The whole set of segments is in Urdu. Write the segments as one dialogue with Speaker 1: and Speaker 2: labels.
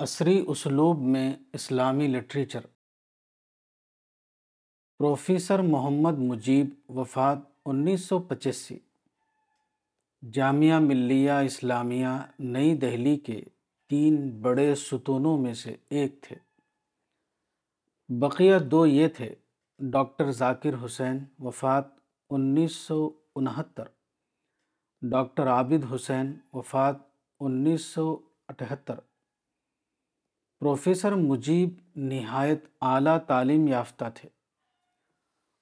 Speaker 1: عصری اسلوب میں اسلامی لٹریچر۔ پروفیسر محمد مجیب وفات انیس سو پچاسی جامعہ ملیہ اسلامیہ، نئی دہلی کے تین بڑے ستونوں میں سے ایک تھے۔ بقیہ دو یہ تھے، ڈاکٹر ذاکر حسین وفات انیس سو انہتر، ڈاکٹر عابد حسین وفات انیس سو اٹھہتر۔ پروفیسر مجیب نہایت اعلیٰ تعلیم یافتہ تھے۔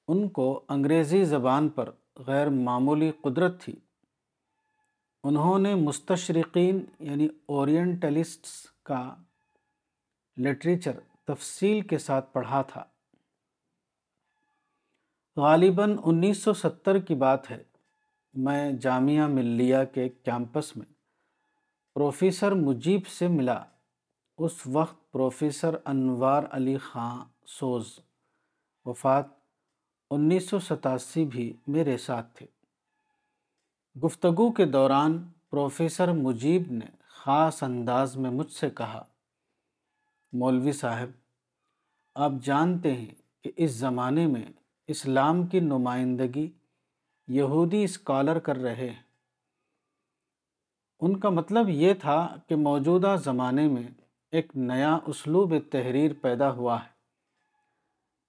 Speaker 1: ان کو انگریزی زبان پر غیر معمولی قدرت تھی۔ انہوں نے مستشرقین یعنی اورینٹلسٹس کا لٹریچر تفصیل کے ساتھ پڑھا تھا۔ غالباً انیس سو ستر کی بات ہے۔ میں جامعہ ملیہ کے کیمپس میں پروفیسر مجیب سے ملا۔ اس وقت پروفیسر انوار علی خان سوز، وفات انیس سو ستاسی بھی میرے ساتھ تھے۔ گفتگو کے دوران پروفیسر مجیب نے خاص انداز میں مجھ سے کہا، مولوی صاحب، آپ جانتے ہیں کہ اس زمانے میں اسلام کی نمائندگی یہودی اسکالر کر رہے ہیں۔ ان کا مطلب یہ تھا کہ موجودہ زمانے میں ایک نیا اسلوب تحریر پیدا ہوا ہے۔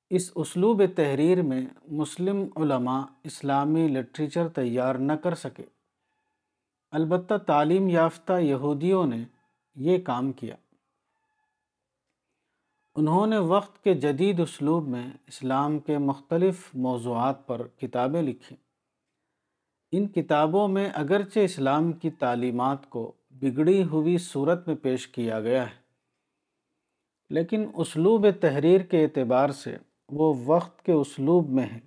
Speaker 1: اس اسلوب تحریر میں مسلم علماء اسلامی لٹریچر تیار نہ کر سکے۔ البتہ تعلیم یافتہ یہودیوں نے یہ کام کیا۔ انہوں نے وقت کے جدید اسلوب میں اسلام کے مختلف موضوعات پر کتابیں لکھی ان کتابوں میں اگرچہ اسلام کی تعلیمات کو بگڑی ہوئی صورت میں پیش کیا گیا ہے لیکن اسلوب تحریر کے اعتبار سے وہ وقت کے اسلوب میں ہیں۔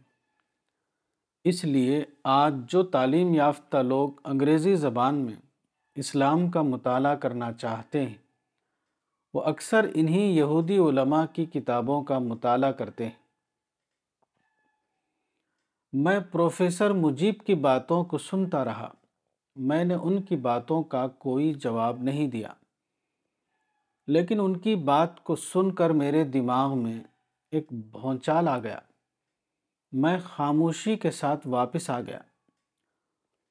Speaker 1: اس لیے آج جو تعلیم یافتہ لوگ انگریزی زبان میں اسلام کا مطالعہ کرنا چاہتے ہیں، وہ اکثر انہی یہودی علماء کی کتابوں کا مطالعہ کرتے ہیں۔ میں پروفیسر مجیب کی باتوں کو سنتا رہا، میں نے ان کی باتوں کا کوئی جواب نہیں دیا۔ لیکن ان کی بات کو سن کر میرے دماغ میں ایک بھونچال آ گیا۔ میں خاموشی کے ساتھ واپس آ گیا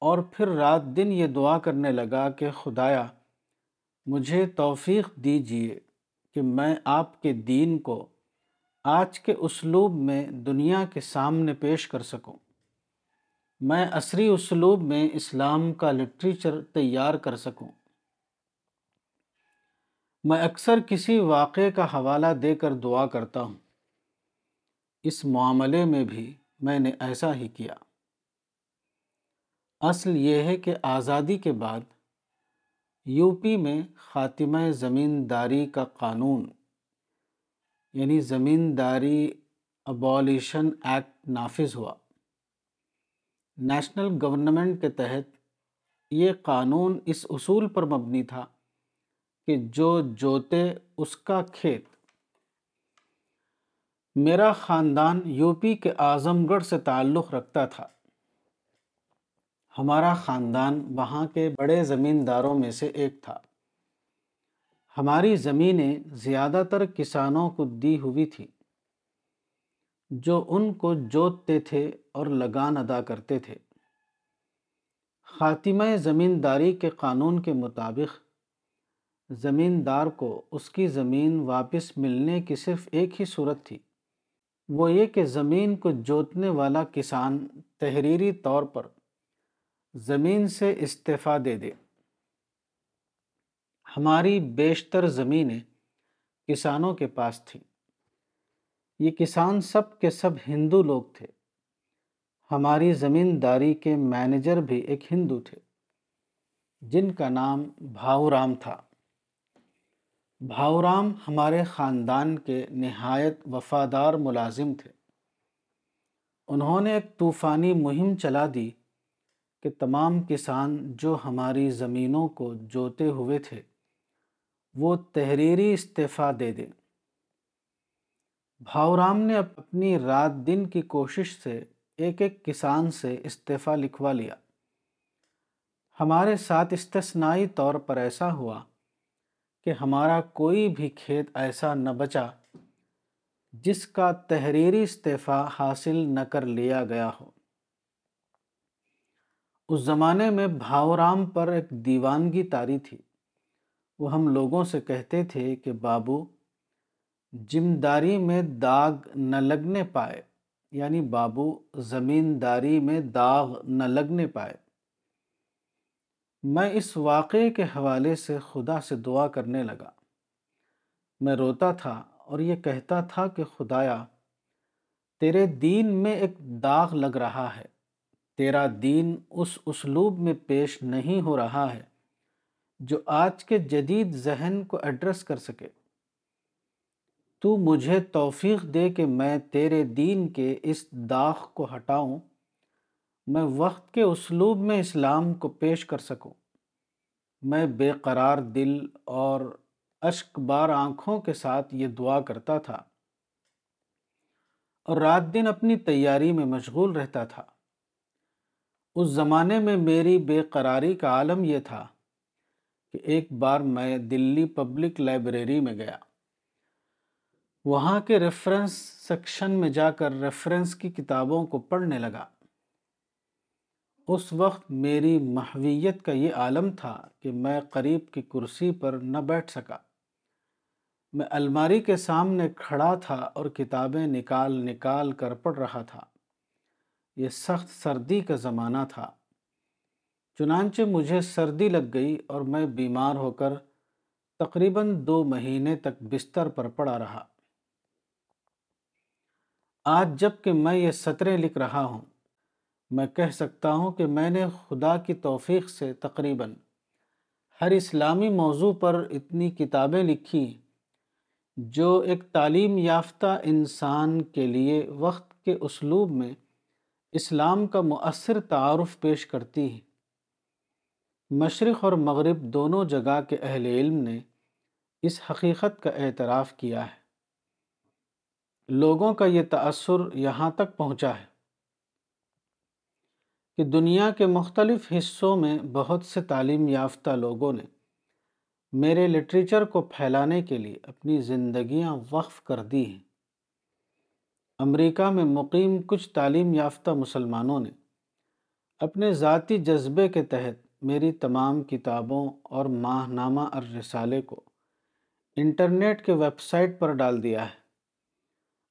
Speaker 1: اور پھر رات دن یہ دعا کرنے لگا کہ خدایا، مجھے توفیق دیجیے کہ میں آپ کے دین کو آج کے اسلوب میں دنیا کے سامنے پیش کر سکوں۔ میں عصری اسلوب میں اسلام کا لٹریچر تیار کر سکوں۔ میں اکثر کسی واقعے کا حوالہ دے کر دعا کرتا ہوں۔ اس معاملے میں بھی میں نے ایسا ہی کیا۔ اصل یہ ہے کہ آزادی کے بعد یو پی میں خاتمہ زمینداری کا قانون یعنی زمینداری ابولیشن ایکٹ نافذ ہوا۔ نیشنل گورنمنٹ کے تحت یہ قانون اس اصول پر مبنی تھا کہ جو جوتے اس کا کھیت۔ میرا خاندان یو پی کے اعظم گڑھ سے تعلق رکھتا تھا۔ ہمارا خاندان وہاں کے بڑے زمینداروں میں سے ایک تھا۔ ہماری زمینیں زیادہ تر کسانوں کو دی ہوئی تھی جو ان کو جوتتے تھے اور لگان ادا کرتے تھے۔ خاتمہ زمینداری کے قانون کے مطابق زمیندار کو اس کی زمین واپس ملنے کی صرف ایک ہی صورت تھی۔ وہ یہ کہ زمین کو جوتنے والا کسان تحریری طور پر زمین سے استعفیٰ دے دے۔ ہماری بیشتر زمینیں کسانوں کے پاس تھیں۔ یہ کسان سب کے سب ہندو لوگ تھے۔ ہماری زمینداری کے مینیجر بھی ایک ہندو تھے، جن کا نام بھاؤ رام تھا۔ بھاؤرام ہمارے خاندان کے نہایت وفادار ملازم تھے۔ انہوں نے ایک طوفانی مہم چلا دی کہ تمام کسان جو ہماری زمینوں کو جوتے ہوئے تھے، وہ تحریری استعفیٰ دے دیں۔ بھاؤرام نے اپنی رات دن کی کوشش سے ایک ایک کسان سے استعفیٰ لکھوا لیا۔ ہمارے ساتھ استثنائی طور پر ایسا ہوا کہ ہمارا کوئی بھی کھیت ایسا نہ بچا جس کا تحریری استعفیٰ حاصل نہ کر لیا گیا ہو۔ اس زمانے میں بھاورام پر ایک دیوانگی تاری تھی۔ وہ ہم لوگوں سے کہتے تھے کہ بابو، جمداری میں داغ نہ لگنے پائے یعنی بابو، زمینداری میں داغ نہ لگنے پائے۔ میں اس واقعے کے حوالے سے خدا سے دعا کرنے لگا۔ میں روتا تھا اور یہ کہتا تھا کہ خدایا، تیرے دین میں ایک داغ لگ رہا ہے۔ تیرا دین اس اسلوب میں پیش نہیں ہو رہا ہے جو آج کے جدید ذہن کو ایڈریس کر سکے۔ تو مجھے توفیق دے کہ میں تیرے دین کے اس داغ کو ہٹاؤں میں وقت کے اسلوب میں اسلام کو پیش کر سکوں۔ میں بے قرار دل اور اشک بار آنکھوں کے ساتھ یہ دعا کرتا تھا۔ اور رات دن اپنی تیاری میں مشغول رہتا تھا۔ اس زمانے میں میری بے قراری کا عالم یہ تھا کہ ایک بار میں دلی پبلک لائبریری میں گیا۔ وہاں کے ریفرنس سیکشن میں جا کر ریفرنس کی کتابوں کو پڑھنے لگا۔ اس وقت میری محویت کا یہ عالم تھا کہ میں قریب کی کرسی پر نہ بیٹھ سکا۔ میں الماری کے سامنے کھڑا تھا اور کتابیں نکال نکال کر پڑھ رہا تھا۔ یہ سخت سردی کا زمانہ تھا۔ چنانچہ مجھے سردی لگ گئی اور میں بیمار ہو کر تقریباً دو مہینے تک بستر پر پڑا رہا۔ آج جبکہ میں یہ سطریں لکھ رہا ہوں میں کہہ سکتا ہوں کہ میں نے خدا کی توفیق سے تقریباً ہر اسلامی موضوع پر اتنی کتابیں لکھی جو ایک تعلیم یافتہ انسان کے لیے وقت کے اسلوب میں اسلام کا مؤثر تعارف پیش کرتی ہیں۔ مشرق اور مغرب دونوں جگہ کے اہل علم نے اس حقیقت کا اعتراف کیا ہے۔ لوگوں کا یہ تأثر یہاں تک پہنچا ہے۔ کہ دنیا کے مختلف حصوں میں بہت سے تعلیم یافتہ لوگوں نے میرے لٹریچر کو پھیلانے کے لیے اپنی زندگیاں وقف کر دی ہیں۔ امریکہ میں مقیم کچھ تعلیم یافتہ مسلمانوں نے اپنے ذاتی جذبے کے تحت میری تمام کتابوں اور ماہ نامہ الرسالے کو انٹرنیٹ کے ویب سائٹ پر ڈال دیا ہے۔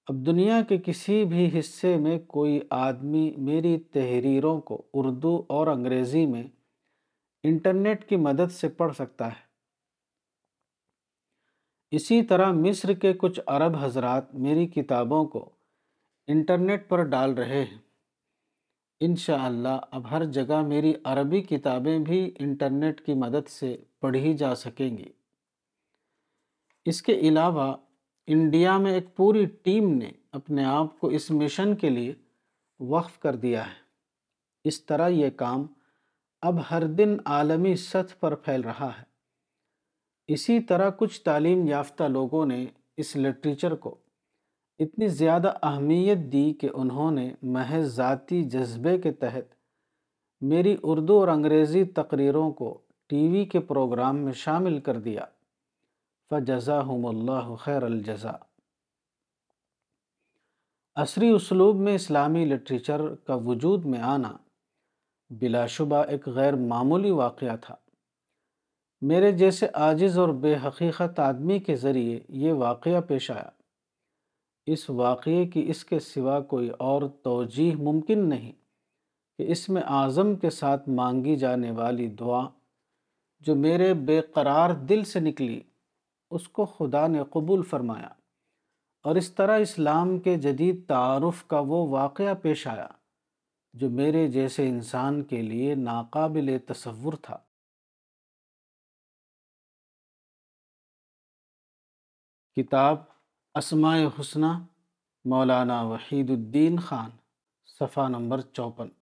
Speaker 1: اب دنیا کے کسی بھی حصے میں کوئی آدمی میری تحریروں کو اردو اور انگریزی میں انٹرنیٹ کی مدد سے پڑھ سکتا ہے۔ اسی طرح مصر کے کچھ عرب حضرات میری کتابوں کو انٹرنیٹ پر ڈال رہے ہیں۔ انشاءاللہ اب ہر جگہ میری عربی کتابیں بھی انٹرنیٹ کی مدد سے پڑھی جا سکیں گی۔ اس کے علاوہ انڈیا میں ایک پوری ٹیم نے اپنے آپ کو اس مشن کے لیے وقف کر دیا ہے۔ اس طرح یہ کام اب ہر دن عالمی سطح پر پھیل رہا ہے۔ اسی طرح کچھ تعلیم یافتہ لوگوں نے اس لٹریچر کو اتنی زیادہ اہمیت دی کہ انہوں نے محض ذاتی جذبے کے تحت میری اردو اور انگریزی تقریروں کو ٹی وی کے پروگرام میں شامل کر دیا۔ فجزاہم اللہ خیر الجزا عصری اسلوب میں اسلامی لٹریچر کا وجود میں آنا بلا شبہ ایک غیر معمولی واقعہ تھا۔ میرے جیسے عاجز اور بے حقیقت آدمی کے ذریعے یہ واقعہ پیش آیا۔ اس واقعے کی اس کے سوا کوئی اور توجیح ممکن نہیں کہ اس میں اعظم کے ساتھ مانگی جانے والی دعا جو میرے بے قرار دل سے نکلی اس کو خدا نے قبول فرمایا اور اس طرح اسلام کے جدید تعارف کا وہ واقعہ پیش آیا جو میرے جیسے انسان کے لیے ناقابل تصور تھا۔ کتاب اسماء حسنہ مولانا وحید الدین خان، صفحہ نمبر چوپن۔